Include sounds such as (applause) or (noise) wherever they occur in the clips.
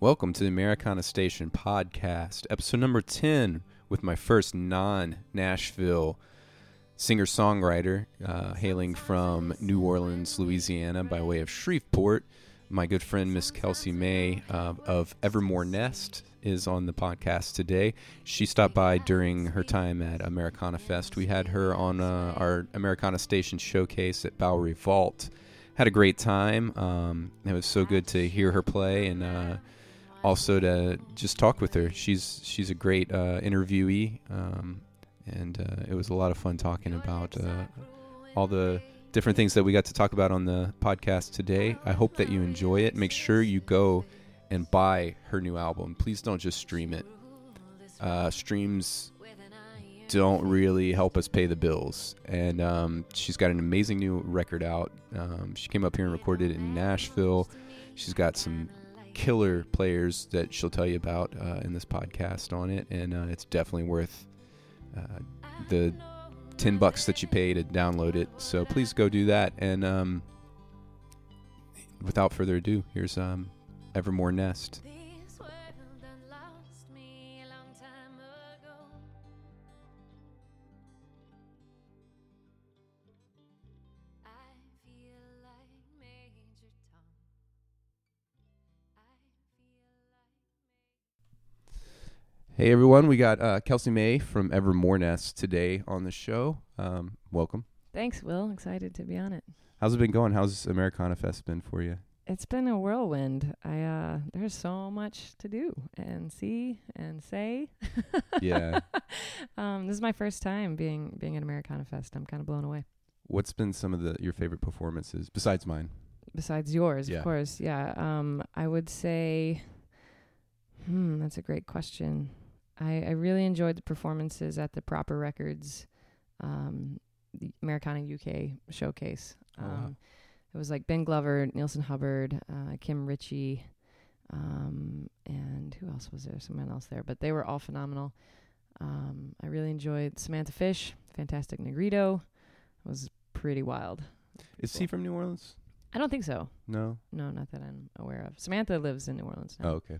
Welcome to the Americana Station podcast, episode number 10, with my first non Nashville singer songwriter, uh, hailing from New Orleans, Louisiana, by way of Shreveport. My good friend, Miss Kelsey May uh, of Evermore Nest, is on the podcast today. She stopped by during her time at Americana Fest. We had her on uh, our Americana Station showcase at Bowery Vault. Had a great time. Um, it was so good to hear her play and uh, also to just talk with her. She's she's a great uh, interviewee, um, and uh, it was a lot of fun talking about uh, all the different things that we got to talk about on the podcast today. I hope that you enjoy it. Make sure you go and buy her new album. Please don't just stream it. Uh, streams don't really help us pay the bills. And um, she's got an amazing new record out. Um, she came up here and recorded it in Nashville. She's got some killer players that she'll tell you about uh, in this podcast on it, and uh, it's definitely worth uh, the ten bucks that you pay to download it. So please go do that. And um, without further ado, here's um, Evermore Nest. Hey everyone, we got uh, Kelsey May from Evermore Nest today on the show. Um, welcome. Thanks, Will. Excited to be on it. How's it been going? How's Americana Fest been for you? It's been a whirlwind. I uh there's so much to do and see and say. (laughs) Yeah. um this is my first time being being at Americana Fest. I'm kind of blown away. What's been some of the your favorite performances besides mine? Besides yours, Yeah. of course. Yeah. Um I would say hmm, that's a great question. I I really enjoyed the performances at the Proper Records um the Americana UK showcase. Oh, wow. Um it was like Ben Glover, Neilson Hubbard, uh, Kim Richey, um, and who else was there? Someone else there, but they were all phenomenal. Um, I really enjoyed Samantha Fish, Fantastic Negrito. It was pretty wild. Is he from New Orleans? I don't think so. No. No, not that I'm aware of. Samantha lives in New Orleans now. Oh, okay.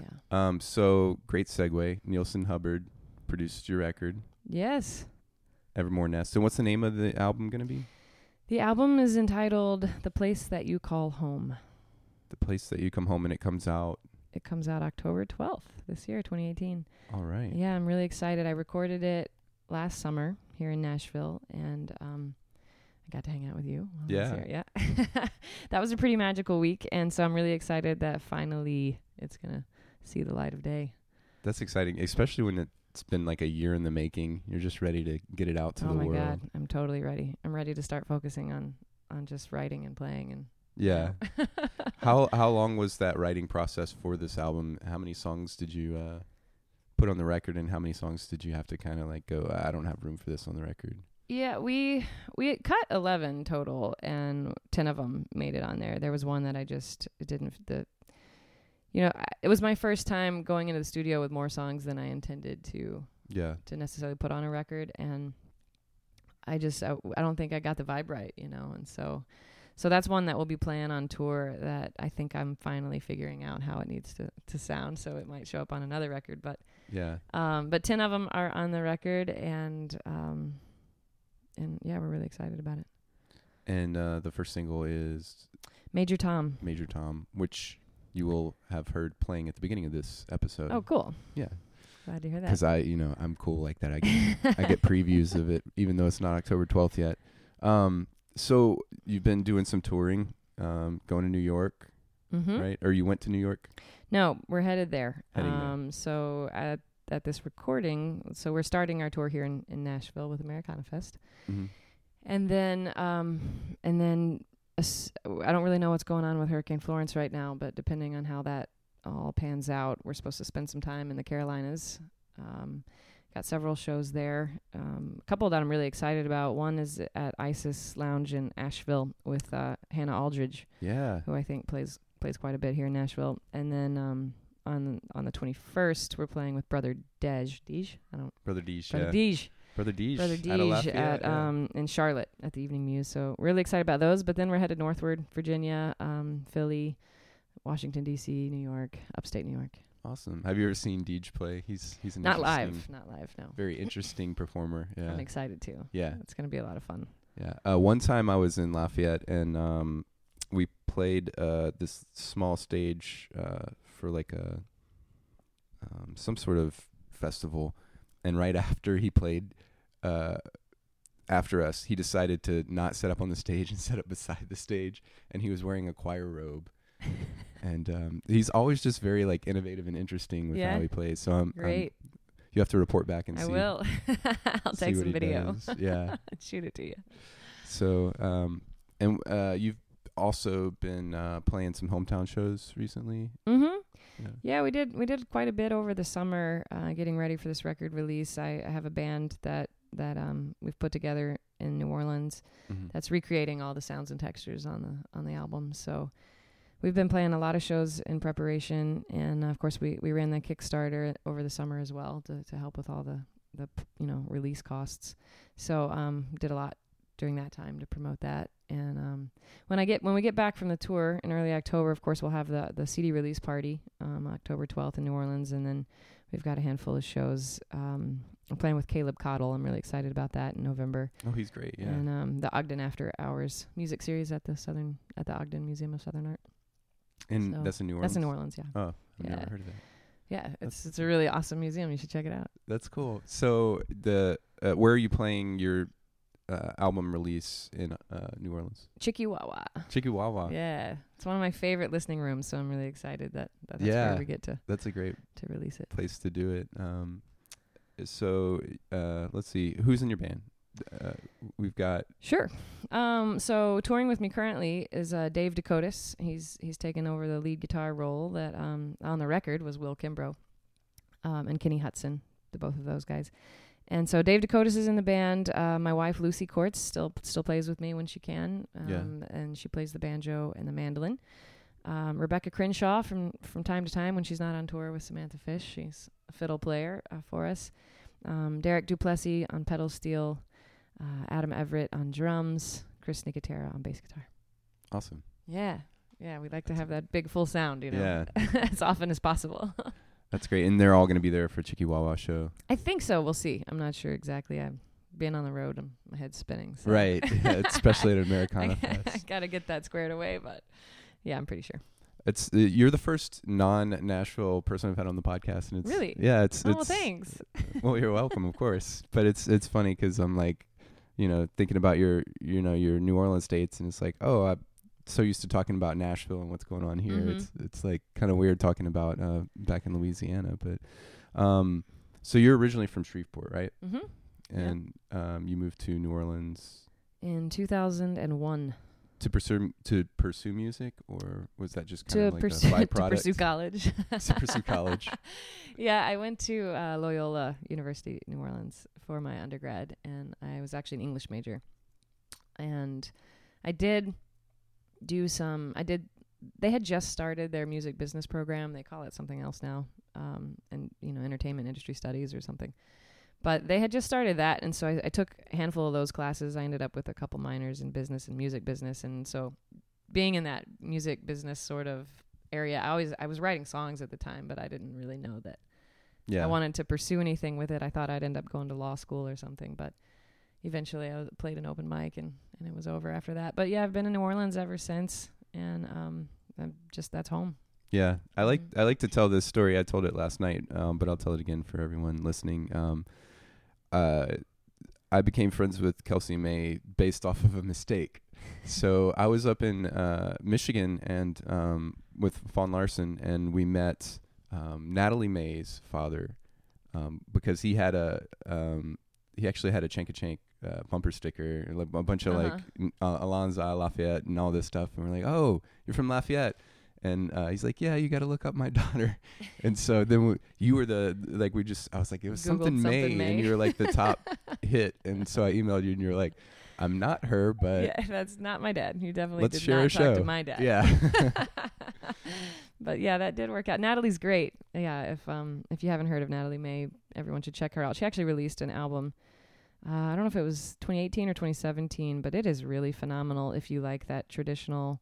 Yeah. Um, so great segue. Neilson Hubbard produced your record, Yes. Evermore Nest. And what's the name of the album gonna be? The album is entitled The Place That You Call Home. The place that you come home and it comes out. It comes out October 12th this year, 2018. All right. Yeah, I'm really excited. I recorded it last summer here in Nashville, and um, I got to hang out with you. while I was Yeah. here. yeah. (laughs) that was a pretty magical week, and so I'm really excited that finally it's gonna see the light of day. That's exciting, especially when it's been like a year in the making. You're just ready to get it out to oh the my world. god, I'm totally ready. I'm ready to start focusing on on just writing and playing and Yeah. (laughs) how how long was that writing process for this album? How many songs did you uh, put on the record, and how many songs did you have to kind of like go? I don't have room for this on the record. Yeah, we we cut eleven total, and ten of them made it on there. There was one that I just didn't the. You know, I- it was my first time going into the studio with more songs than I intended to Yeah. to necessarily put on a record, and I just I, I don't think I got the vibe right, you know, and so so that's one that we'll be playing on tour that I think I'm finally figuring out how it needs to to sound, so it might show up on another record, but Yeah. um, but ten of them are on the record, and um, and yeah, we're really excited about it. And uh, the first single is Major Tom. Major Tom, which you will have heard playing at the beginning of this episode. Oh, cool. yeah, Glad to hear that. because I, you know, I'm cool like that. I get, I get previews of it, even though it's not October 12th yet. Um, so you've been doing some touring, um, going to New York, mm-hmm. right? Or you went to New York? No, we're headed there. Heading there. um, so at at this recording, so we're starting our tour here in, in Nashville with Americana Fest, Mm-hmm. and then um, and then I don't really know what's going on with Hurricane Florence right now, but depending on how that all pans out, we're supposed to spend some time in the Carolinas. Um, got several shows there. Um, a couple that I'm really excited about. One is at Isis Lounge in Asheville with uh, Hannah Aldridge Yeah. who I think plays plays quite a bit here in Nashville. And then um, on on the 21st, we're playing with Brother Dege. Dege? I don't. Brother Dege. Brother yeah. Dege. Brother Dege. Brother out of Dege Lafayette, at yeah. um in Charlotte at the Evening Muse. So really excited about those. But then we're headed northward, Virginia, um, Philly, Washington D.C., New York, upstate New York. Awesome. Have you ever seen Dege play? He's he's an Not live, not live. No, very interesting performer. (laughs) Yeah. I'm excited too. Yeah. It's gonna be a lot of fun. Yeah. Uh, one time I was in Lafayette and um, we played uh, this small stage uh, for like a um, some sort of festival, and right (laughs) after he played, uh, after us, he decided to not set up on the stage and (laughs) set up beside the stage, and he was wearing a choir robe. (laughs) and um, he's always just very like innovative and interesting with Yeah. how he plays. So I'm, I'm- Great. you have to report back and I see. I will. (laughs) I'll take some video. does. Yeah. Shoot it to you. So, um, and uh, you've also been uh, playing some hometown shows recently. Mm-hmm. Yeah. Yeah, we did. We did quite a bit over the summer, uh, getting ready for this record release. I, I have a band that that um, we've put together in New Orleans Mhm. that's recreating all the sounds and textures on the on the album. So we've been playing a lot of shows in preparation, and of course we we ran the Kickstarter over the summer as well to to help with all the the you know release costs. So um, did a lot during that time to promote that. And um, when I get when we get back from the tour in early October, of course we'll have the the CD release party um, October 12th in New Orleans, and then we've got a handful of shows. Um, I'm playing with Caleb Cottle. I'm really excited about that in November Oh, he's great. Yeah. and um, the Ogden After Hours music series at the Southern at the Ogden Museum of Southern Art. and so that's in New Orleans. That's in New Orleans, yeah. Oh, I've Yeah. never heard of that. Yeah, it's it's a really awesome museum. You should check it out. That's cool. So the uh, where are you playing your uh, album release in uh, New Orleans? Chickie Wah Wah. Chikiwawa. Yeah, it's one of my favorite listening rooms, so I'm really excited that, that that's Yeah. where we get to That's a great to release it. place to do it. Um, so uh, let's see, who's in your band? Uh, we've got Sure. Um, so touring with me currently is uh, Dave Dakotas. He's he's taken over the lead guitar role that um, on the record was Will Kimbrough um, and Kenny Hudson, the both of those guys. And so Dave Dakotas is in the band. Uh, my wife Lucy Courts still still plays with me when she can, um, Yeah. and she plays the banjo and the mandolin. Um, Rebecca Crenshaw from from time to time when she's not on tour with Samantha Fish, she's fiddle player uh, for us. Um, Derek Duplessis on pedal steel, uh, Adam Everett on drums, Chris Nicotera on bass guitar. awesome. Yeah, yeah, we like to have that big full sound, you know, Yeah. (laughs) as often as possible. (laughs) That's great, and they're all going to be there for Chicky Chickie Wah Wah show. I think so. We'll see. I'm not sure exactly. I've been on the road and my head's spinning. So. Right, (laughs) yeah, especially at Americana I, Fest. gotta get that squared away, but yeah, I'm pretty sure. It's uh, you're the first non-Nashville person I've had on the podcast, and it's Really? yeah, it's Oh, well, it's thanks. (laughs) well, you're welcome, of course. But it's it's funny because I'm like, you know, thinking about your you know your New Orleans dates, and it's like, oh, I'm so used to talking about Nashville and what's going on here. Mhm. It's it's like kind of weird talking about uh, back in Louisiana. But um, so you're originally from Shreveport, right? hmm Yeah. And um, you moved to New Orleans In 2001 to pursue to pursue music, or was that just kind to of like pursue (laughs) a (laughs) to pursue college. To pursue college. yeah, I went to uh, Loyola University, New Orleans, for my undergrad, and I was actually an English major. And I did do some. I did. They had just started their music business program. They call it something else now, um, and you know, entertainment industry studies or something. But they had just started that, and so I, I took a handful of those classes. I ended up with a couple minors in business and music business, and so being in that music business sort of area, I always I was writing songs at the time, but I didn't really know that Yeah. I wanted to pursue anything with it. I thought I'd end up going to law school or something, but eventually I was- played an open mic and, and it was over after that. But yeah, I've been in New Orleans ever since, and um, I'm just that's home. Yeah, I like Mhm. I like to tell this story. I told it last night, um, but I'll tell it again for everyone listening. Um, uh, I became friends with Kelsey May based off of a mistake. so I was up in uh, Michigan and um, with Fawn Larson, and we met um, Natalie May's father um, because he had a um, he actually had a Chanka Chank uh, bumper sticker, like a bunch of like Uh-huh. n- uh, Allons à Lafayette and all this stuff, and we're like, oh, you're from Lafayette. And uh, he's like, "Yeah, you got to look up my (laughs) daughter." and so then we, you were the like we just I was like, it was Googled something, May, something May. and you were like the top (laughs) hit. And so I emailed you, and you were like, "I'm not her, but yeah, that's not my dad. You definitely let's did share not a talk show." to my dad. Yeah, (laughs) but yeah, that did work out. Natalie's great. Yeah, if um if you haven't heard of Natalie May, everyone should check her out. She actually released an album. Uh, I don't know if it was 2018 or 2017, but it is really phenomenal if you like that traditional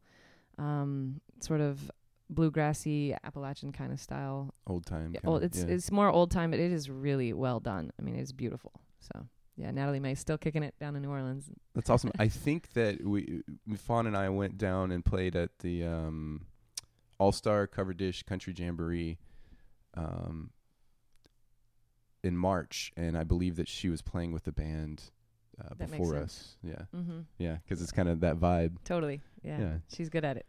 um sort of bluegrassy Appalachian kind of style. Old time. Yeah, old, it's yeah. it's more old time, but it is really well done. I mean, it's beautiful. So yeah, Natalie May still kicking it down in New Orleans. That's awesome. I (laughs) think that we, Fawn and I went down and played at the um, All Star Covered Dish Country Jamboree um, in March, and I believe that she was playing with the band uh, That before us. Yeah, Mm-hmm. yeah, because it's kind of that vibe. Totally. Yeah. Yeah. She's good at it.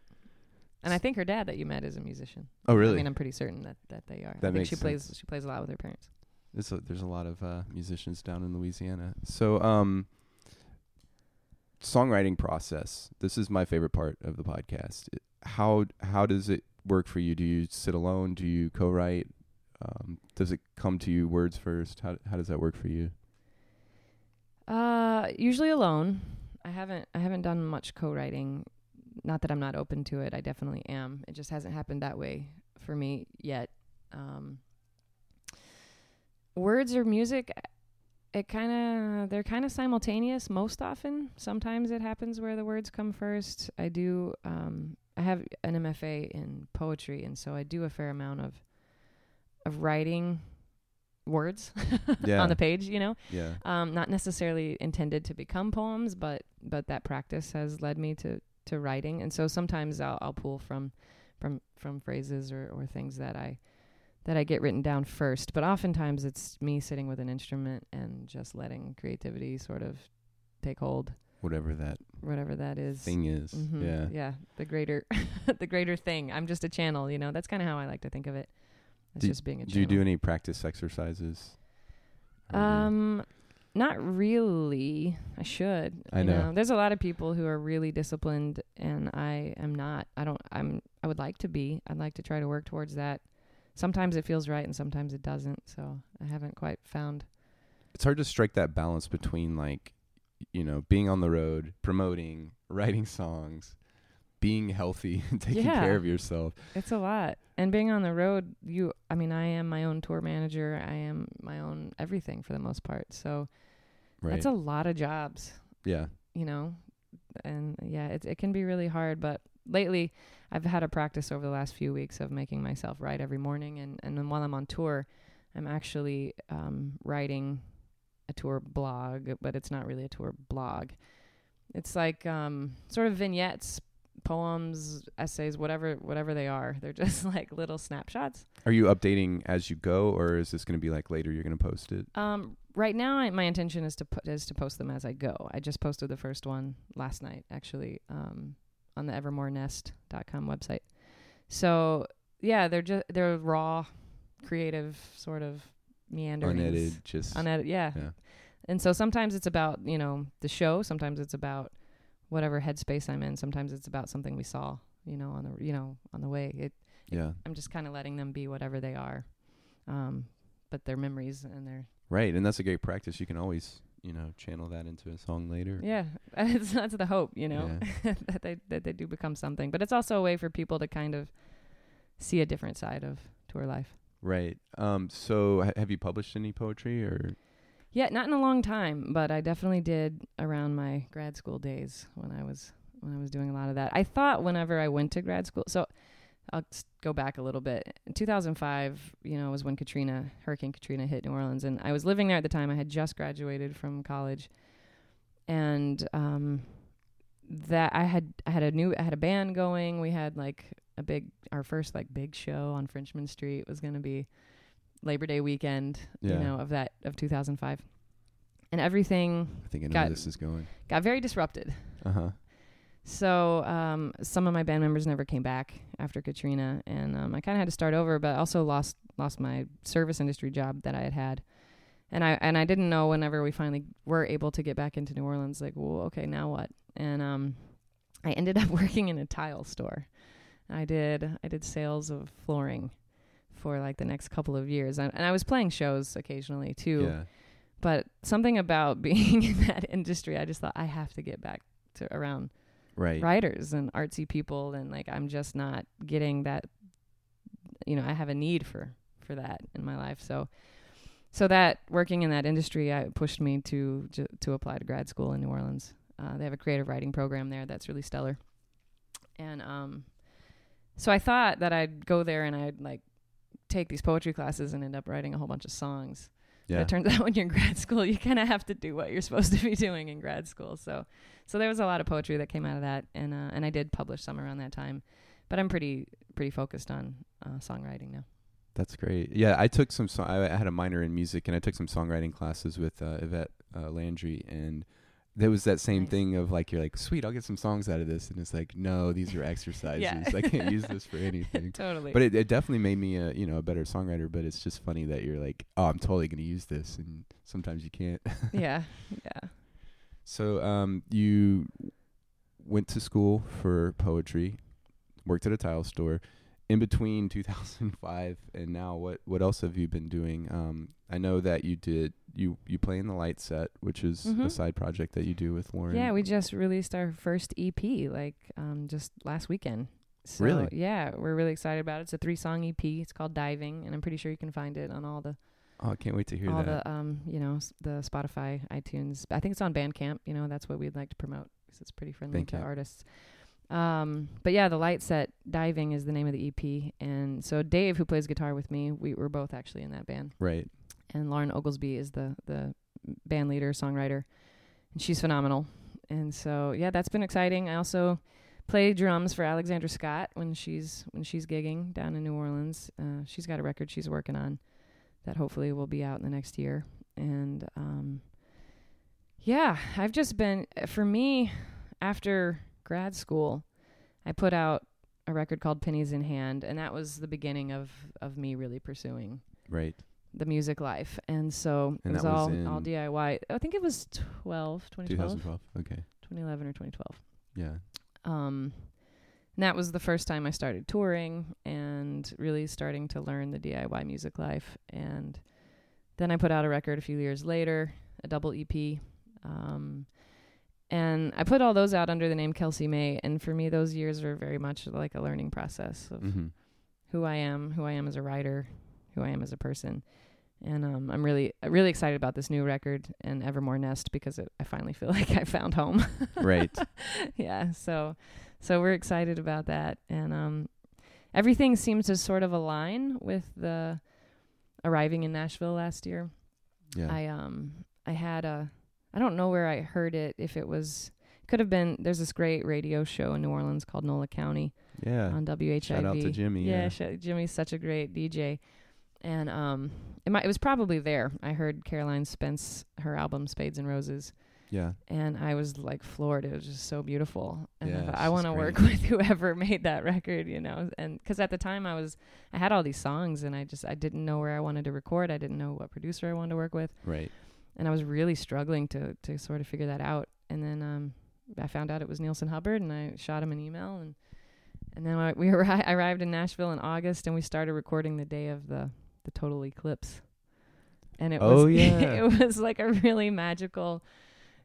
And I think her dad that you met is a musician. Oh, really? I mean, I'm pretty certain that, that they are. That I think makes she plays sense. she plays a lot with her parents. There's a, there's a lot of uh, musicians down in Louisiana. So, um, songwriting process. This is my favorite part of the podcast. It- How how does it work for you? Do you sit alone? Do you co-write? Um, does it come to you words first? How how does that work for you? Uh, usually alone. I haven't I haven't done much co-writing. Not that I'm not open to it. I definitely am. It just hasn't happened that way for me yet. Um, words or music, it kind of they're kind of simultaneous most often. Sometimes it happens where the words come first. I do. Um, I have an MFA in poetry, and so I do a fair amount of of writing words (laughs) Yeah. on the page. You know Yeah. um, not necessarily intended to become poems, but but that practice has led me to to writing, and so sometimes I'll I'll pull from from from phrases or or things that I that I get written down first. But oftentimes it's me sitting with an instrument and just letting creativity sort of take hold, Whatever that whatever that is. thing is. Mhm. Yeah. yeah, the greater (laughs) the greater thing. I'm just a channel, you know. That's kind of how I like to think of it. It's Do- just being a channel. Do you do any practice exercises? Or do you- Um, not really. I should. I you know. There's a lot of people who are really disciplined, and I am not. I don't. I'm. I would like to be. I'd like to try to work towards that. Sometimes it feels right, and sometimes it doesn't. So I haven't quite found. it's hard to strike that balance between like you know being on the road promoting (laughs) writing songs being healthy (laughs) and taking Yeah. care of yourself It's a lot, and being on the road, you. I mean, I am my own tour manager. I am my own everything for the most part. So right that's a lot of jobs. yeah you know and yeah it, it can be really hard but lately i've had a practice over the last few weeks of making myself write every morning and and then while i'm on tour i'm actually um writing a tour blog but it's not really a tour blog it's like um sort of vignettes poems essays whatever whatever they are they're just (laughs) like little snapshots are you updating as you go or is this going to be like later you're going to post it Um, right now, I, my intention is to put is to post them as I go. I just posted the first one last night, actually, um, on the evermorenest.com website. So yeah, they're just they're raw, creative sort of meanderings, unedited just unedited, yeah. yeah And so sometimes it's about you know the show, sometimes it's about whatever headspace I'm in, sometimes it's about something we saw, you know, on the you know on the way. It yeah I'm just kind of letting them be whatever they are, um, but they're memories and they're right and that's a great practice you can always you know channel that into a song later Yeah, (laughs) that's, that's the hope, you know, (laughs) that they that they do become something. But it's also a way for people to kind of see a different side of tour life. right um so ha- have you published any poetry or Yeah, not in a long time, but I definitely did around my grad school days when I was when I was doing a lot of that. I thought whenever I went to grad school, so I'll go back a little bit. In 2005, you know, was when Katrina, Hurricane Katrina hit New Orleans, and I was living there at the time. I had just graduated from college, and um, that I had I had a new I had a band going. We had like a big our first like big show on Frenchman Street was going to be Labor Day weekend, Yeah. you know, of that of 2005. And everything i think i know Got- where this is going got very disrupted. uh-huh So um, some of my band members never came back after Katrina, and um, I kind of had to start over. But I also lost lost my service industry job that I had had, and I and I didn't know whenever we finally were able to get back into New Orleans, like, well, okay, now what? And um, I ended up (laughs) working in a tile store. I did I did sales of flooring for like the next couple of years, and, and I was playing shows occasionally too. Yeah. But something about (laughs) being in that industry i just thought i have to get back to around right. writers and artsy people. And like i'm just not getting that you know i have a need for for that in my life. So so that working in that industry I pushed me to ju- to apply to grad school in new orleans. Uh, they have a creative writing program there that's really stellar. And um so I thought that I'd go there and I'd like take these poetry classes and end up writing a whole bunch of songs. But Yeah. it turns (laughs) out when you're in grad school, you kind of have to do what you're supposed to be doing in grad school. So, so there was a lot of poetry that came out of that, and uh, and I did publish some around that time. But I'm pretty pretty focused on uh, songwriting now. That's great. Yeah, I took some. So- I I had a minor in music, and I took some songwriting classes with uh, Yvette uh, Landry, and there was that same Nice. thing of like you're like, sweet, I'll get some songs out of this, and it's like, no, these are (laughs) exercises. I can't use this for (laughs) anything. totally. But it, it definitely made me a you know a better songwriter. But it's just funny that you're like, oh, I'm totally gonna use this, and sometimes you can't. (laughs) yeah, yeah. so um, you went to school for poetry, worked at a tile store. In between 2005 and now, what what else have you been doing? Um, I know that you did you you play in the light set, which is a Mhm. side project that you do with Lauren. Yeah, we just released our first EP like um, just last weekend. So, Really? Yeah, we're really excited about it. It's a three song EP. It's called Diving, and I'm pretty sure you can find it on all the Oh, I can't wait to hear all that. the um you know s- the Spotify, iTunes. I think it's on Bandcamp. You know, that's what we'd like to promote because it's pretty friendly to artists. Um, but yeah, the light set diving is the name of the EP, and so Dave, who plays guitar with me, we were both actually in that band, right. and Lauren Oglesby is the the band leader songwriter, and she's phenomenal. And so yeah, that's been exciting. I also play drums for Alexandra Scott when she's when she's gigging down in New Orleans. Uh, she's got a record she's working on that hopefully will be out in the next year. And um, yeah, I've just been for me after grad school, I put out a record called Pennies in Hand, and that was the beginning of of me really pursuing Right. the music life. And so And it was all all DIY. I think it was 12, 2012, 2012. Okay. 2011 or 2012. Yeah. Um, and that was the first time I started touring and really starting to learn the DIY music life. And then I put out a record a few years later, a double EP. Um, and I put all those out under the name Kelsey May. And for me, those years are very much like a learning process of Mm-hmm. who I am, who I am as a writer, who I am as a person. And um, I'm really, really excited about this new record and Evermore Nest because it, I finally feel (laughs) like I found home. Right. (laughs) yeah. So, so we're excited about that, and um, everything seems to sort of align with the arriving in Nashville last year. Yeah. I um, I had a, I don't know where I heard it. If it was, could have been. There's this great radio show in New Orleans called Nola County yeah. on WHIV. Shout out to Jimmy. Yeah, Yeah. sh- Jimmy's such a great DJ. And um, it might it was probably there. I heard Caroline Spence her album Spades and Roses, yeah. and I was like floored. It was just so beautiful, and I, Yeah, she's I want to work (laughs) with whoever made that record, you know. And because at the time I was, I had all these songs, and I just I didn't know where I wanted to record. I didn't know what producer I wanted to work with, Right. And I was really struggling to to sort of figure that out. And then um, I found out it was Neilson Hubbard, and I shot him an email, and and then I, (laughs) we arri- I arrived in Nashville in August, and we started recording the day of the the total eclipse. And it Oh, (laughs) was yeah. it was like a really magical,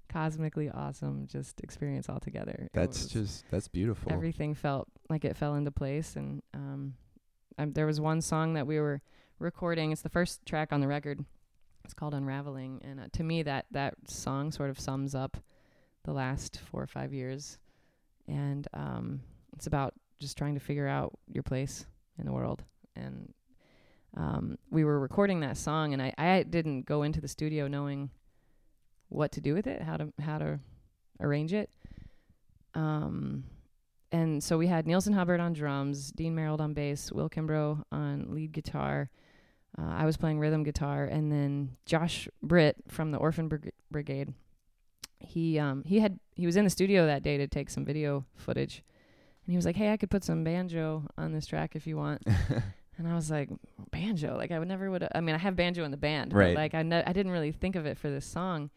cosmically awesome just experience altogether. That's just that's beautiful. everything felt like it fell into place and um um, there was one song that we were recording it's the first track on the record it's called unraveling and uh, to me that that song sort of sums up the last four or five years and um it's about just trying to figure out your place in the world and um we were recording that song and i i didn't go into the studio knowing what to do with it how to how to arrange it um and so we had Neilson Hubbard on drums, Dean Merrill on bass, Will Kimbrough on lead guitar. Uh, I was playing rhythm guitar, and then Josh Britt from the Orphan Brig- Brigade. He um he had he was in the studio that day to take some video footage, and he was like, "Hey, I could put some banjo on this track if you want." (laughs) and I was like, "Banjo? Like I would never would. I mean, I have banjo in the band, Right. but like I ne- I didn't really think of it for this song."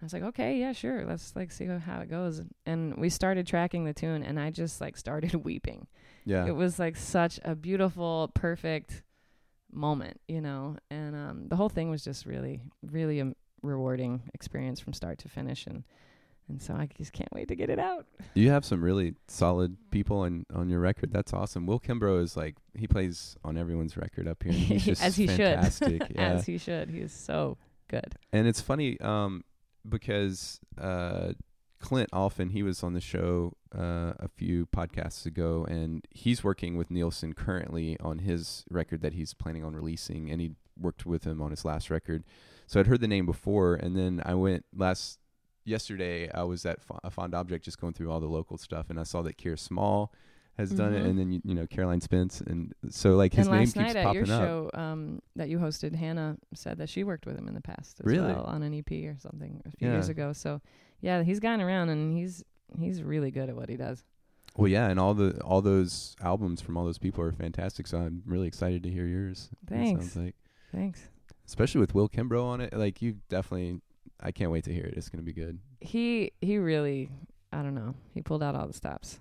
I was like, okay, yeah, sure. Let's like see how- how it goes. And we started tracking the tune and I just like started (laughs) weeping. yeah. It was like such a beautiful, perfect moment, you know. And um the whole thing was just really really a rewarding experience from start to finish and and so I just can't wait to get it out. You have some really solid people on on your record. That's awesome. Will Kimbrough is like he plays on everyone's record up here. He's (laughs) just As he should. (laughs) yeah. As he should. He is so good. and it's funny um because uh Clint Alphin, he was on the show uh, a few podcasts ago, and he's working with Neilson currently on his record that he's planning on releasing, and he worked with him on his last record. So I'd heard the name before, and then I went last yesterday. I was at Fo- a Fond Object just going through all the local stuff, and I saw that Kier Small has done it, Mhm. and then you, you know Caroline Spence, and so like his and name last keeps night at popping your up. show um, that you hosted, Hannah said that she worked with him in the past as Really? well on an EP or something a few Yeah. years ago. So yeah, he's gotten around and he's he's really good at what he does. Well, yeah, and all the all those albums from all those people are fantastic. So I'm really excited to hear yours. Thanks. sounds like, Thanks. especially with Will Kimbrough on it. Like you definitely, I can't wait to hear it. It's gonna be good. He he really I don't know. He pulled out all the stops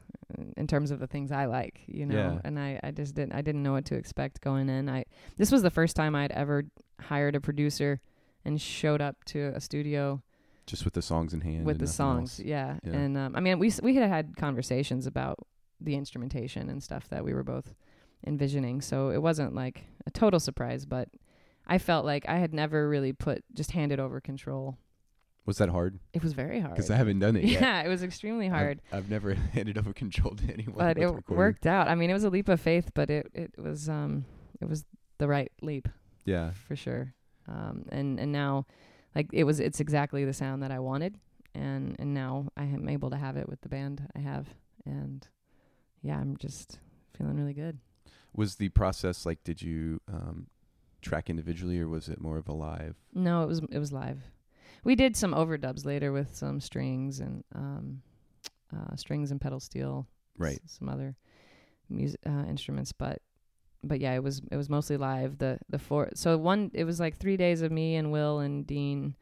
in- terms of the things I like, you know. Yeah. And I I just didn't I didn't know what to expect going in. I this was the first time I'd ever hired a producer and showed up to a studio Just with the songs in hand. with the songs. Yeah. Yeah. And um, I mean, we s- we had had conversations about the instrumentation and stuff that we were both envisioning. So it wasn't like a total surprise, but I felt like I had never really put just handed over control. Was that hard? It was very hard. Because I haven't done it yet. yeah, it was extremely I've- hard, I've, never (laughs) handed over control to (laughs) anyone. but it recording. worked out. I mean, it was a leap of faith, but it it was um it was the right leap Yeah. for sure. Um, and and now, like it was, it's exactly the sound that I wanted, and and now I am able to have it with the band I have, and yeah, I'm just feeling really good. Was the process like? Did you um, track individually, or was it more of a live? No, it was it was live. We did some overdubs later with some strings and um, uh, strings and pedal steel, Right. s- some other music uh, instruments, but but yeah, it was it was mostly live. The the four so one it was like three days of me and Will and Dean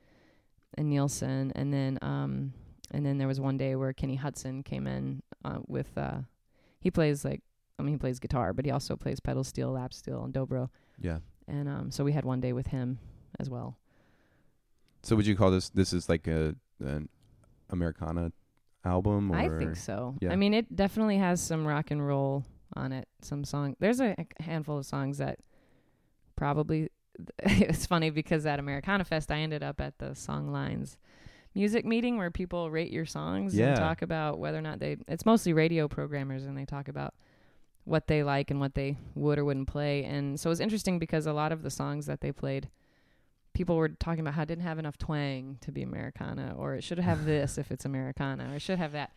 and Nielsen, and then um and then there was one day where Kenny Hudson came in uh, with uh he plays like I mean he plays guitar, but he also plays pedal steel, lap steel, and dobro, Yeah. and um so we had one day with him as well. So would you call this? This is like a an Americana album, or I think so. yeah. I mean, it definitely has some rock and roll on it. Some song. There's a handful of songs that probably. (laughs) it's funny because at Americana Fest, I ended up at the Song Lines music meeting where people rate your songs Yeah. and talk about whether or not they. It's mostly radio programmers, and they talk about what they like and what they would or wouldn't play. And so it was interesting because a lot of the songs that they played. People were talking about how it didn't have enough twang to be Americana, or it should have (laughs) this if it's Americana, or it should have that.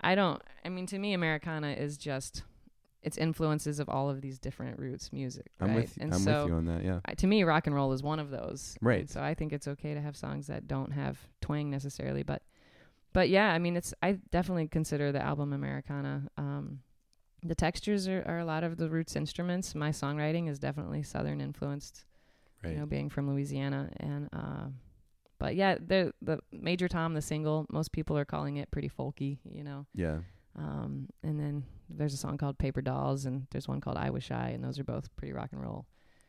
I don't. I mean, to me, Americana is just it's influences of all of these different roots music. I'm right? with you. And I'm so, with you on that. Yeah. I, to me, rock and roll is one of those. Right. And so I think it's okay to have songs that don't have twang necessarily, but but yeah, I mean, it's I definitely consider the album Americana. Um, the textures are, are a lot of the roots instruments. My songwriting is definitely southern influenced Right. you know, being from Louisiana. And uh, but yeah, the the Major Tom, the single, most people are calling it pretty folky, you know. yeah. Um, and then there's a song called Paper Dolls, and there's one called I Was Shy, and those are both pretty rock and roll.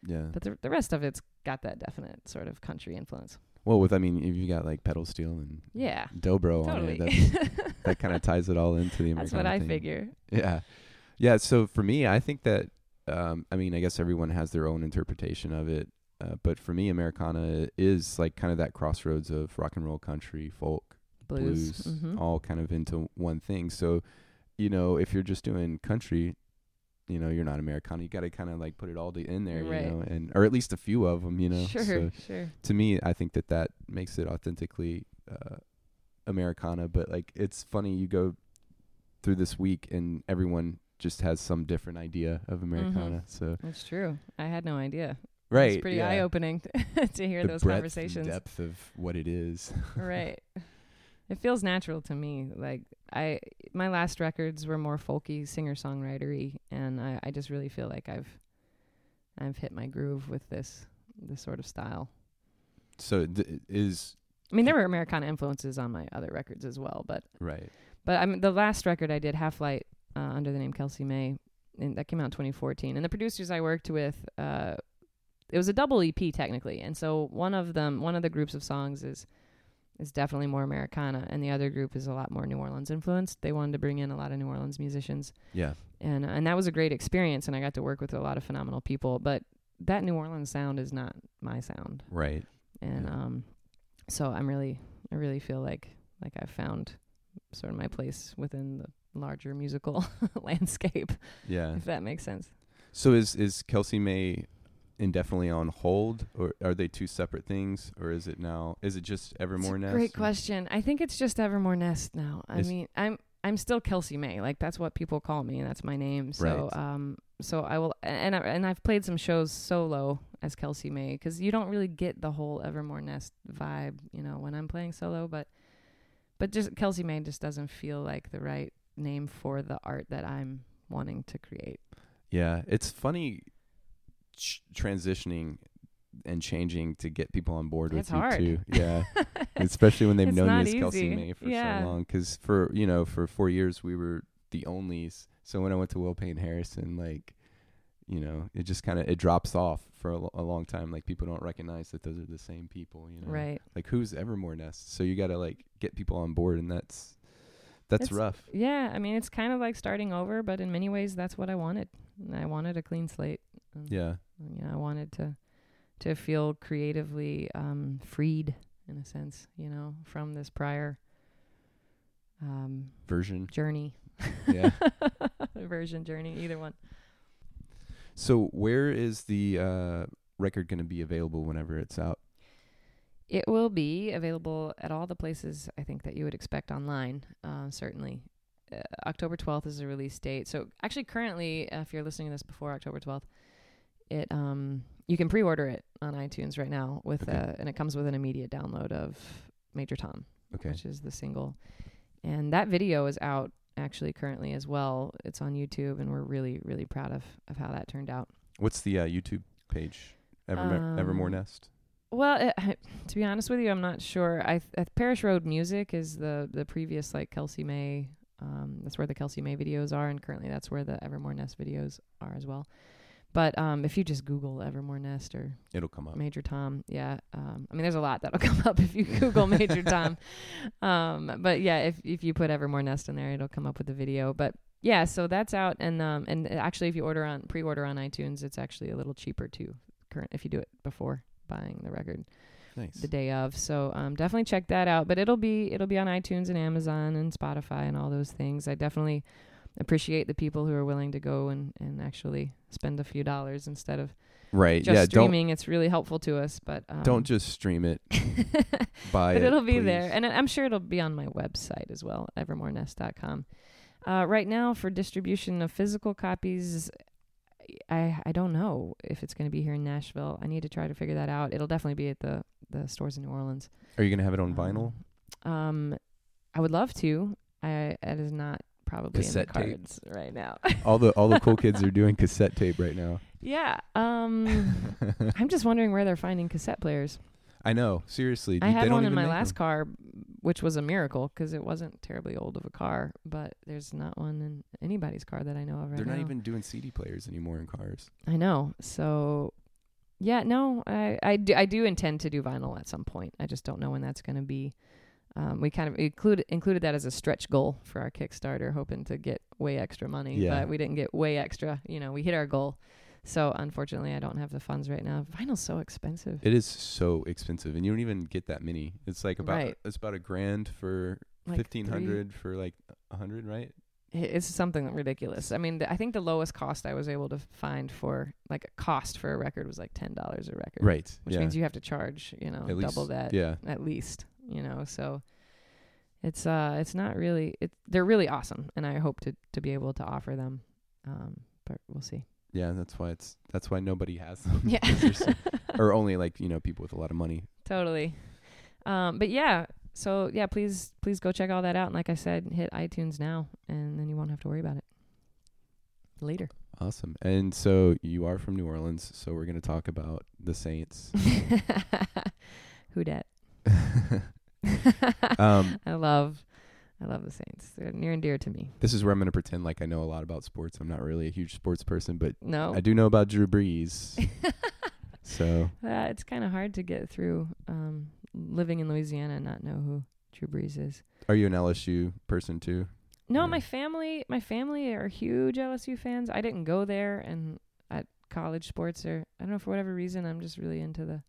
Yeah. But the the rest of it's got that definite sort of country influence. Well, with I mean, if you got like pedal steel and Yeah, dobro totally. on it, that's, that (laughs) kind of ties it all into the Americana. That's what I thing. figure. Yeah. Yeah. So for me, I think that, um, I mean, I guess everyone has their own interpretation of it. Uh, but for me, Americana is like kind of that crossroads of rock and roll, country, folk, Blues, blues, Mhm. all kind of into one thing. So, you know, if you're just doing country, you know, you're not Americana. You got to kind of like put it all to, in there, Right. you know, and or at least a few of them, you know. sure, So sure. to me, I think that that makes it authentically uh, Americana. But like, it's funny you go through this week and everyone just has some different idea of Americana. So that's true. I had no idea. Right, It's pretty yeah. eye opening (laughs) to hear the those breadth conversations. and depth of what it is. right. (laughs) It feels natural to me. Like I, my last records were more folky, singer songwritery, and I, I just really feel like I've, I've hit my groove with this, this sort of style. so th- is I mean, there were Americana influences on my other records as well, but right. but I mean, the last record I did, Half Light, uh, under the name Kelsey May, and that came out in 2014. And the producers I worked with, uh, it was a double EP technically, and so one of them, one of the groups of songs is is definitely more Americana, and the other group is a lot more New Orleans influenced. They wanted to bring in a lot of New Orleans musicians, Yeah. and and that was a great experience, and I got to work with a lot of phenomenal people. But that New Orleans sound is not my sound, Right. and Yeah. um, so I'm really, I really feel like like I've found sort of my place within the larger musical (laughs) landscape, Yeah. if that makes sense. So is is Kelsey May indefinitely on hold, or are they two separate things, or is it now? Is it just Evermore Nest? Great question. I think it's just Evermore Nest now. I Is- mean, I'm I'm still Kelsey May. Like that's what people call me, and that's my name. So Right. um, so I will, and I, and I've played some shows solo as Kelsey May because you don't really get the whole Evermore Nest vibe, you know, when I'm playing solo. But but just Kelsey May just doesn't feel like the right name for the art that I'm wanting to create. Yeah, it's funny ch- transitioning and changing to get people on board with (laughs) It's you too. Yeah, especially when they've It's known as Kelsey. May for Yeah. so long. Because for you know for four years we were the onlys. So when I went to Will Payne Harrison, like you know, it just kind of it drops off for a long time. Like people don't recognize that those are the same people. You know, Right. Like who's Evermore Nest? So you got to like get people on board, and that's that's It's- rough. Yeah, I mean, it's kind of like starting over, but in many ways, that's what I wanted. I wanted a clean slate. Um, Yeah. you know, I wanted to to feel creatively um, freed in a sense, you know, from this prior um, Version. journey. Yeah. (laughs) version journey, either one. So where is the uh, record going to be available whenever it's out? It will be available at all the places I think that you would expect online. Uh, certainly, uh, October twelfth is the release date. So actually, currently, uh, if you're listening to this before October twelfth, it um you can pre-order it on iTunes right now with Okay. uh, and it comes with an immediate download of Major Tom, Okay. which is the single, and that video is out actually currently as well. It's on YouTube, and we're really really proud of of how that turned out. What's the uh, YouTube page? Evermore, Evermore Um, Nest. Well, it, I, to be honest with you, I'm not sure. I, th- Parish Road Music is the the previous like Kelsey May. Um, that's where the Kelsey May videos are, and currently that's where the Evermore Nest videos are as well. But um, if you just Google Evermore Nest or It'll come up. Major Tom, yeah, um, I mean, there's a lot that'll (laughs) come up if you Google Major (laughs) Tom. Um, but yeah, if if you put Evermore Nest in there, it'll come up with the video. But yeah, so that's out, and um, and actually, if you order on pre-order on iTunes, it's actually a little cheaper too. Current if you do it before buying the record Nice. the day of. So um, definitely check that out. But it'll be it'll be on iTunes and Amazon and Spotify and all those things. I definitely appreciate the people who are willing to go and, and actually spend a few dollars instead of right. just yeah. Don't streaming. It's really helpful to us. But um, don't just stream it. (laughs) Buy but it. it'll be please. there, and I'm sure it'll be on my website as well, evermorenest.com. Uh, right now, for distribution of physical copies, I I don't know if it's going to be here in Nashville. I need to try to figure that out. It'll definitely be at the the stores in New Orleans. Are you gonna have it on vinyl? Um, I would love to. I it is not probably Cassette in the tape? cards right now. all the all the cool kids are (laughs) doing cassette tape right now. yeah. Um, (laughs) I'm just wondering where they're finding cassette players. I know. Seriously, I had one in my last them. car, which was a miracle because it wasn't terribly old of a car. But there's not one in anybody's car that I know of right They're now. not even doing CD players anymore in cars. I know. So, yeah, no, I I do I do intend to do vinyl at some point. I just don't know when that's going to be. Um, we kind of included included that as a stretch goal for our Kickstarter, hoping to get way extra money. Yeah. But we didn't get way extra. You know, we hit our goal. So unfortunately, I don't have the funds right now. Vinyl's so expensive. It is so expensive, and you don't even get that many. It's like about Right. it's about a grand for Like fifteen hundred for like a hundred, right? It's something ridiculous. I mean, th- I think the lowest cost I was able to find for like a cost for a record was like ten dollars a record, Right. Which yeah. means you have to charge, you know, At least, double that Yeah. at least, you know. So it's uh, it's not really. It they're really awesome, and I hope to to be able to offer them. Um, but we'll see. Yeah. That's why it's that's why nobody has them. Yeah, (laughs) (laughs) or only like you know people with a lot of money. totally. Um, but yeah. So yeah, please please go check all that out. And like I said, hit iTunes now, and then you won't have to worry about it later. Awesome. And so you are from New Orleans, so we're gonna talk about the Saints. (laughs) Who dat? (laughs) Um, (laughs) I love, I love the Saints. They're near and dear to me. this is where I'm gonna pretend like I know a lot about sports. I'm not really a huge sports person, but No, I do know about Drew Brees. so uh, it's kind of hard to get through um, living in Louisiana and not know who Drew Brees is. are you an LSU person too? No, Yeah. my family, my family are huge LSU fans. I didn't go there, and at college sports, or I don't know for whatever reason, I'm just really into the,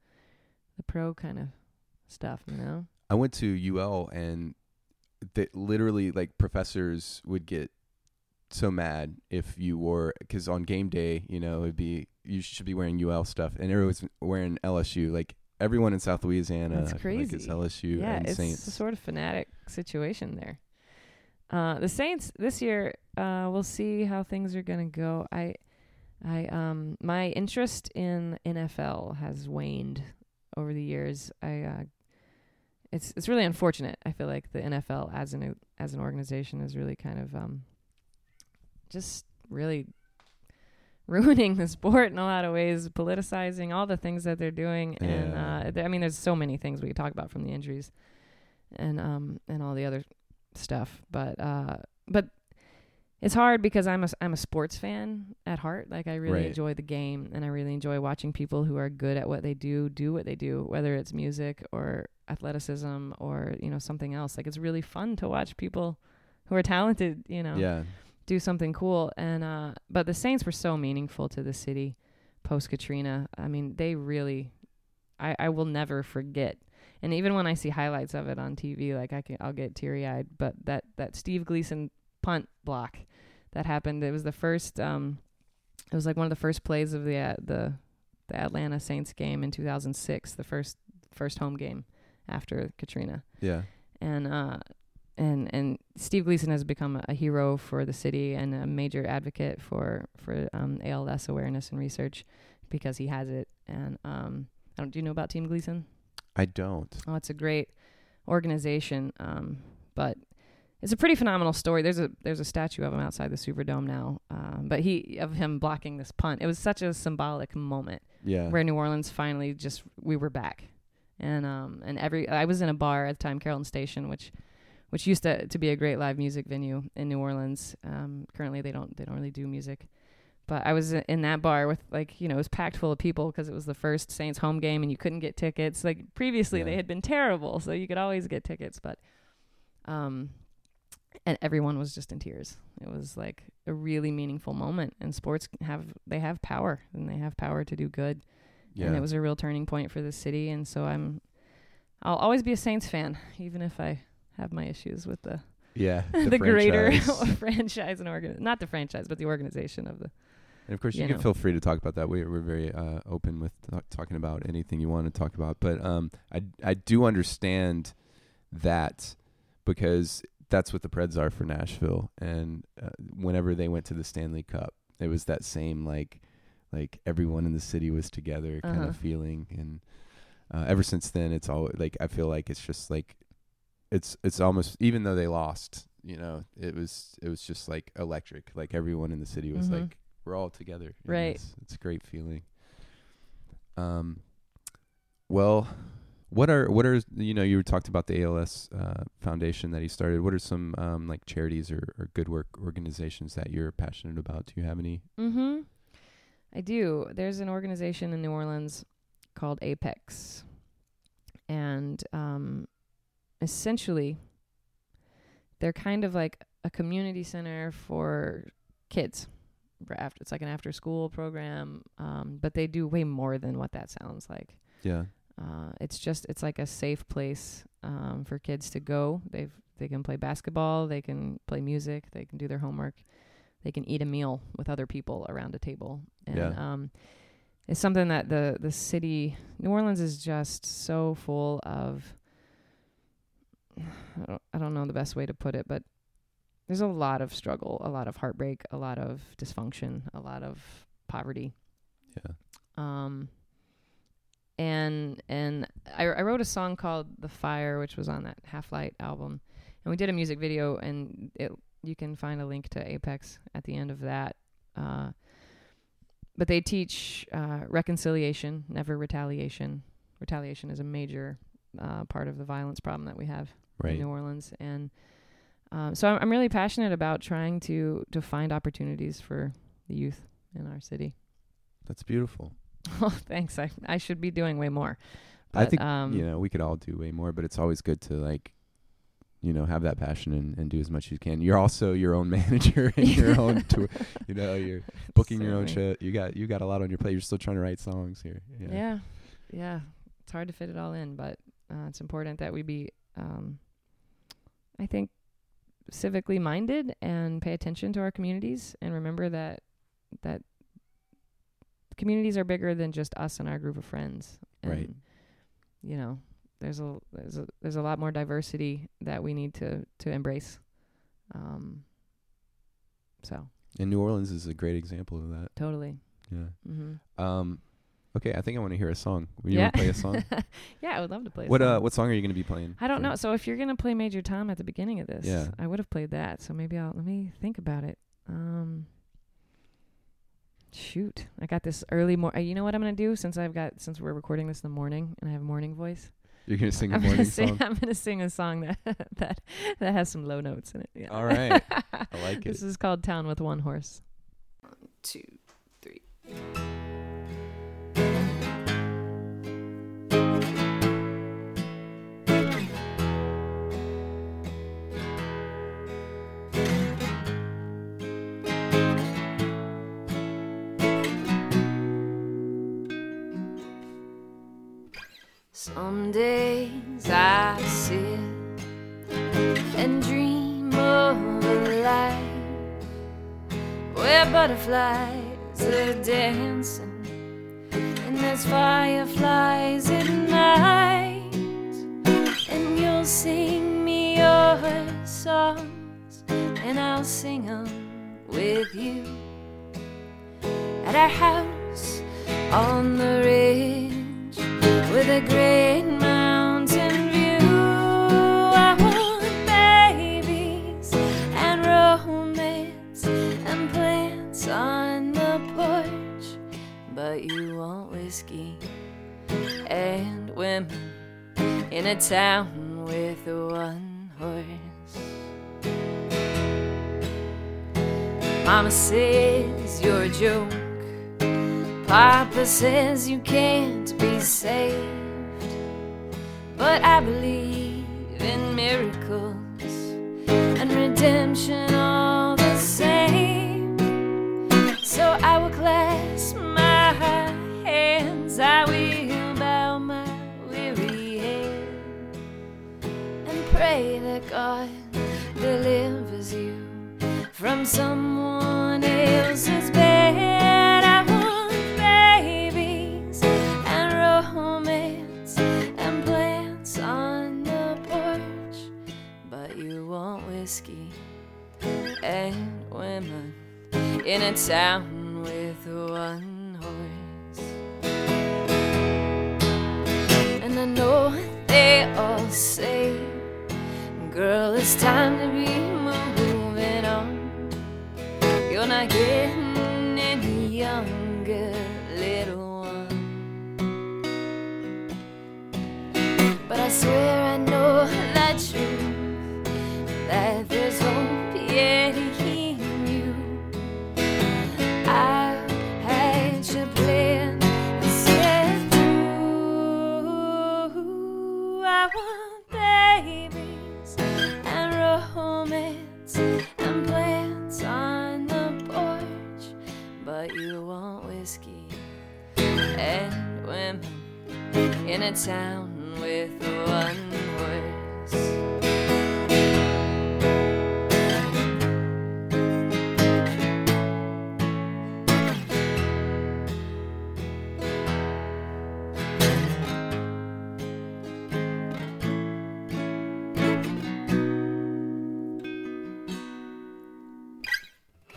the pro kind of stuff. You know, I went to UL and that literally like professors would get so mad if you wore because on game day, you know, it'd be you should be wearing UL stuff, and everyone's wearing LSU. Like everyone in South Louisiana, That's feel like it's crazy. LSU yeah, and it's Saints. a sort of fanatic situation there. Uh, the Saints this year, uh, we'll see how things are gonna go. I, I, um, my interest in NFL has waned over the years. I, uh, it's it's really unfortunate. I feel like the NFL as an as an organization is really kind of um, just really (laughs) ruining the sport in a lot of ways, politicizing all the things that they're doing, and uh, th- I mean, there's so many things we could talk about from the injuries, and um and all the other stuff, but uh but it's hard because I'm a I'm a sports fan at heart. Like I really Right. enjoy the game, and I really enjoy watching people who are good at what they do do what they do, whether it's music or athleticism or you know something else. Like it's really fun to watch people who are talented, you know, Yeah, do something cool. And uh, but the Saints were so meaningful to the city post Katrina. I mean, they really, I I will never forget. And even when I see highlights of it on TV, like I can, I'll get teary eyed. But that that Steve Gleason punt block that happened, it was the first. Um, it was like one of the first plays of the uh, the the Atlanta Saints game in 2006, the first first home game after Katrina yeah, and uh and and Steve Gleason has become a, hero for the city and a major advocate for for um, ALS awareness and research because he has it. And um, I don't. Do you know about Team Gleason? I don't. Oh, it's a great organization. Um, but it's a pretty phenomenal story. There's a there's a statue of him outside the Superdome now. Um, but he of him blocking this punt. It was such a symbolic moment Yeah, where New Orleans finally just we were back, and um and every I was in a bar at the time, Carrollton Station, which which used to to be a great live music venue in New Orleans. Um, currently they don't they don't really do music, but I was in that bar with like you know it was packed full of people because it was the first Saints home game and you couldn't get tickets. Like previously Yeah. they had been terrible, so you could always get tickets, but um. And everyone was just in tears. It was like a really meaningful moment. And sports have they have power, and they have power to do good yeah. and it was a real turning point for the city. And so I'm, I'll always be a Saints fan, even if I have my issues with the yeah, (laughs) the, greater (laughs) franchise. and organ, not the franchise, but the organization of the. And of course, you, you can know. feel free to talk about that. We, we're very uh, open with talk, talking about anything you want to talk about. But um, I I do understand that because that's what the Preds are for Nashville. And uh, whenever they went to the Stanley Cup, it was that same like like everyone in the city was together kind Uh-huh. of feeling. And uh, ever since then, it's all like I feel like it's just like it's it's almost even though they lost, you know, it was it was just like electric. Like everyone in the city was Mhm. like we're all together. Right. this. It's a great feeling. Um, well, what are what are you know you talked about the ALS uh, foundation that he started. What are some um, like charities or, or good work organizations that you're passionate about? Do you have any? Mm-hmm. I do. There's an organization in New Orleans called Apex, and um, essentially, they're kind of like a community center for kids. For After it's like an after-school program, um, but they do way more than what that sounds like. Yeah. Uh, it's just it's like a safe place um, for kids to go. They've they can play basketball, they can play music, they can do their homework, they can eat a meal with other people around a table. And Yeah. um, it's something that the the city New Orleans is just so full of. I don't, I don't know the best way to put it, but there's a lot of struggle, a lot of heartbreak, a lot of dysfunction, a lot of poverty. Yeah. um and and I, I wrote a song called the fire which was on that half light album. And we did a music video and it you can find a link to apex at the end of that. Uh but they teach uh reconciliation never retaliation. Retaliation is a major uh part of the violence problem that we have in Right. New Orleans, and um, so I'm, I'm really passionate about trying to to find opportunities for the youth in our city. That's beautiful. (laughs) Oh, thanks. I I should be doing way more. I think um, you know we could all do way more, but it's always good to like, you know, have that passion and, and do as much as you can. You're also your own (laughs) manager and (laughs) your own tour. You know, you're booking your own shit. You got you got a lot on your plate. You're still trying to write songs here. Yeah. yeah, It's hard to fit it all in, but uh, it's important that we be um, I think, civically minded and pay attention to our communities and remember that that communities are bigger than just us and our group of friends. And, Right. You know, there's a there's a there's a lot more diversity that we need to to embrace. Um. So And New Orleans is a great example of that. totally. Yeah. Mm-hmm. Um, okay, I think I want to hear a song. You yeah. want to play a song? (laughs) yeah, I would love to play. a what uh, song. what song are you going to be playing? I don't know. So if you're gonna play Major Tom at the beginning of this, Yeah. I would have played that. So maybe I'll let me think about it. Um, shoot, I got this early morning. Uh, you know what I'm gonna do since I've got since we're recording this in the morning and I have a morning voice. You're going to sing a (laughs) I'm morning gonna sing. song. I'm gonna sing a song that (laughs) that that has some low notes in it. Yeah. All right. I like it. This is called Town with One Horse. One, two, three. Some days I sit and dream of a life where butterflies are dancing and there's fireflies at night, and you'll sing me your songs and I'll sing them with you at our house on the ridge a great mountain view. I want babies and romance and plants on the porch, but you want whiskey and women in a town with one horse. Mama says you're a joke. Papa says you can't be saved. But I believe in miracles and redemption all the same. So I will clasp my hands, I will bow my weary head and pray that God delivers you from someone else's and women in a town with one horse. And I know what they all say, Girl, it's time to be moving on. You're not getting in town with one horse.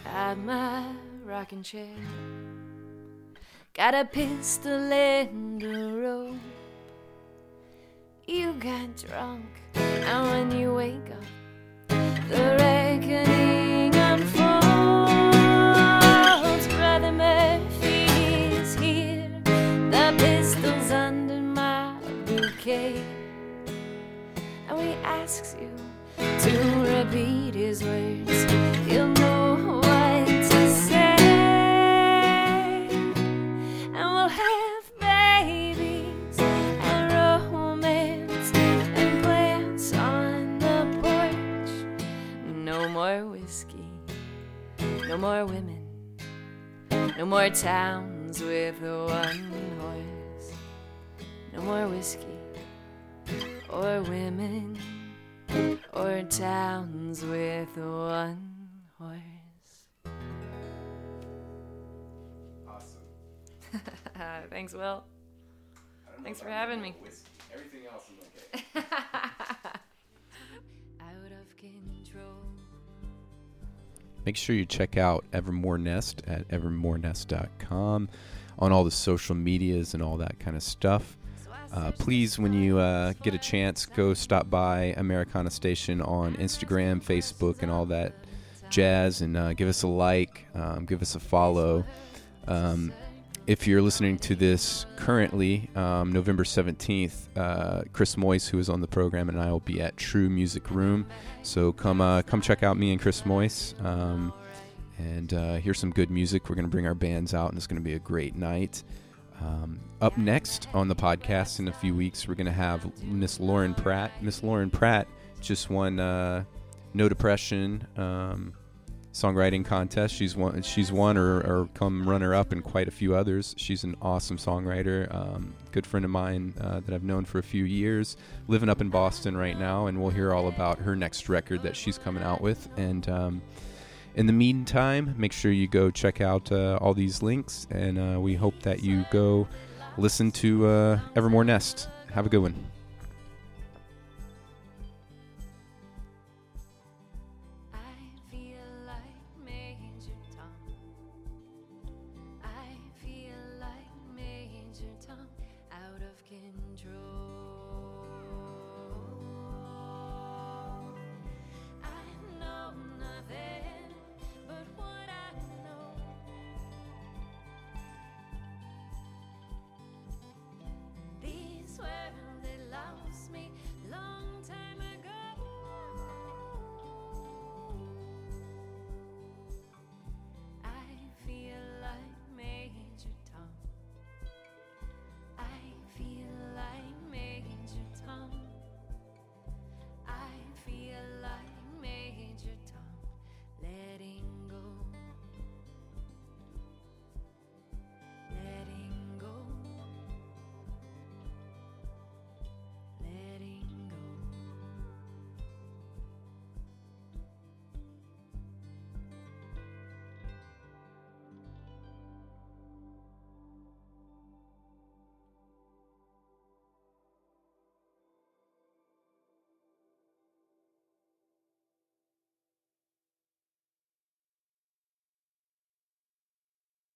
Got my rocking chair. Got a pistol a rope. You got drunk, and when you wake up, the reckoning unfolds. Brother Murphy is here. The pistol's under my bouquet. And he asks you to repeat his words. No more women, no more towns with one horse. No more whiskey or women or towns with one horse. Awesome. (laughs) Thanks, Will. Thanks for having me. Whiskey. Everything else is okay. (laughs) Make sure you check out Evermore Nest at evermorenest.com on all the social medias and all that kind of stuff. Uh, please, when you uh, get a chance, go stop by Americana Station on Instagram, Facebook, and all that jazz, and uh, give us a like, um, give us a follow. Um, if you're listening to this currently, um, November 17th, uh, Chris Moyce, who is on the program, and I will be at True Music Room. So come uh, come check out me and Chris Moyce um, and uh, hear some good music. We're going to bring our bands out, and it's going to be a great night. Um, up next on the podcast in a few weeks, we're going to have Miss Lauren Pratt. Miss Lauren Pratt just won uh, No Depression um, songwriting contest. She's won. She's won or, or come runner up in quite a few others. She's an awesome songwriter. Um, good friend of mine uh, that I've known for a few years. Living up in Boston right now, and we'll hear all about her next record that she's coming out with. And um, in the meantime, make sure you go check out uh, all these links, and uh, we hope that you go listen to uh, Evermore Nest. Have a good one. control.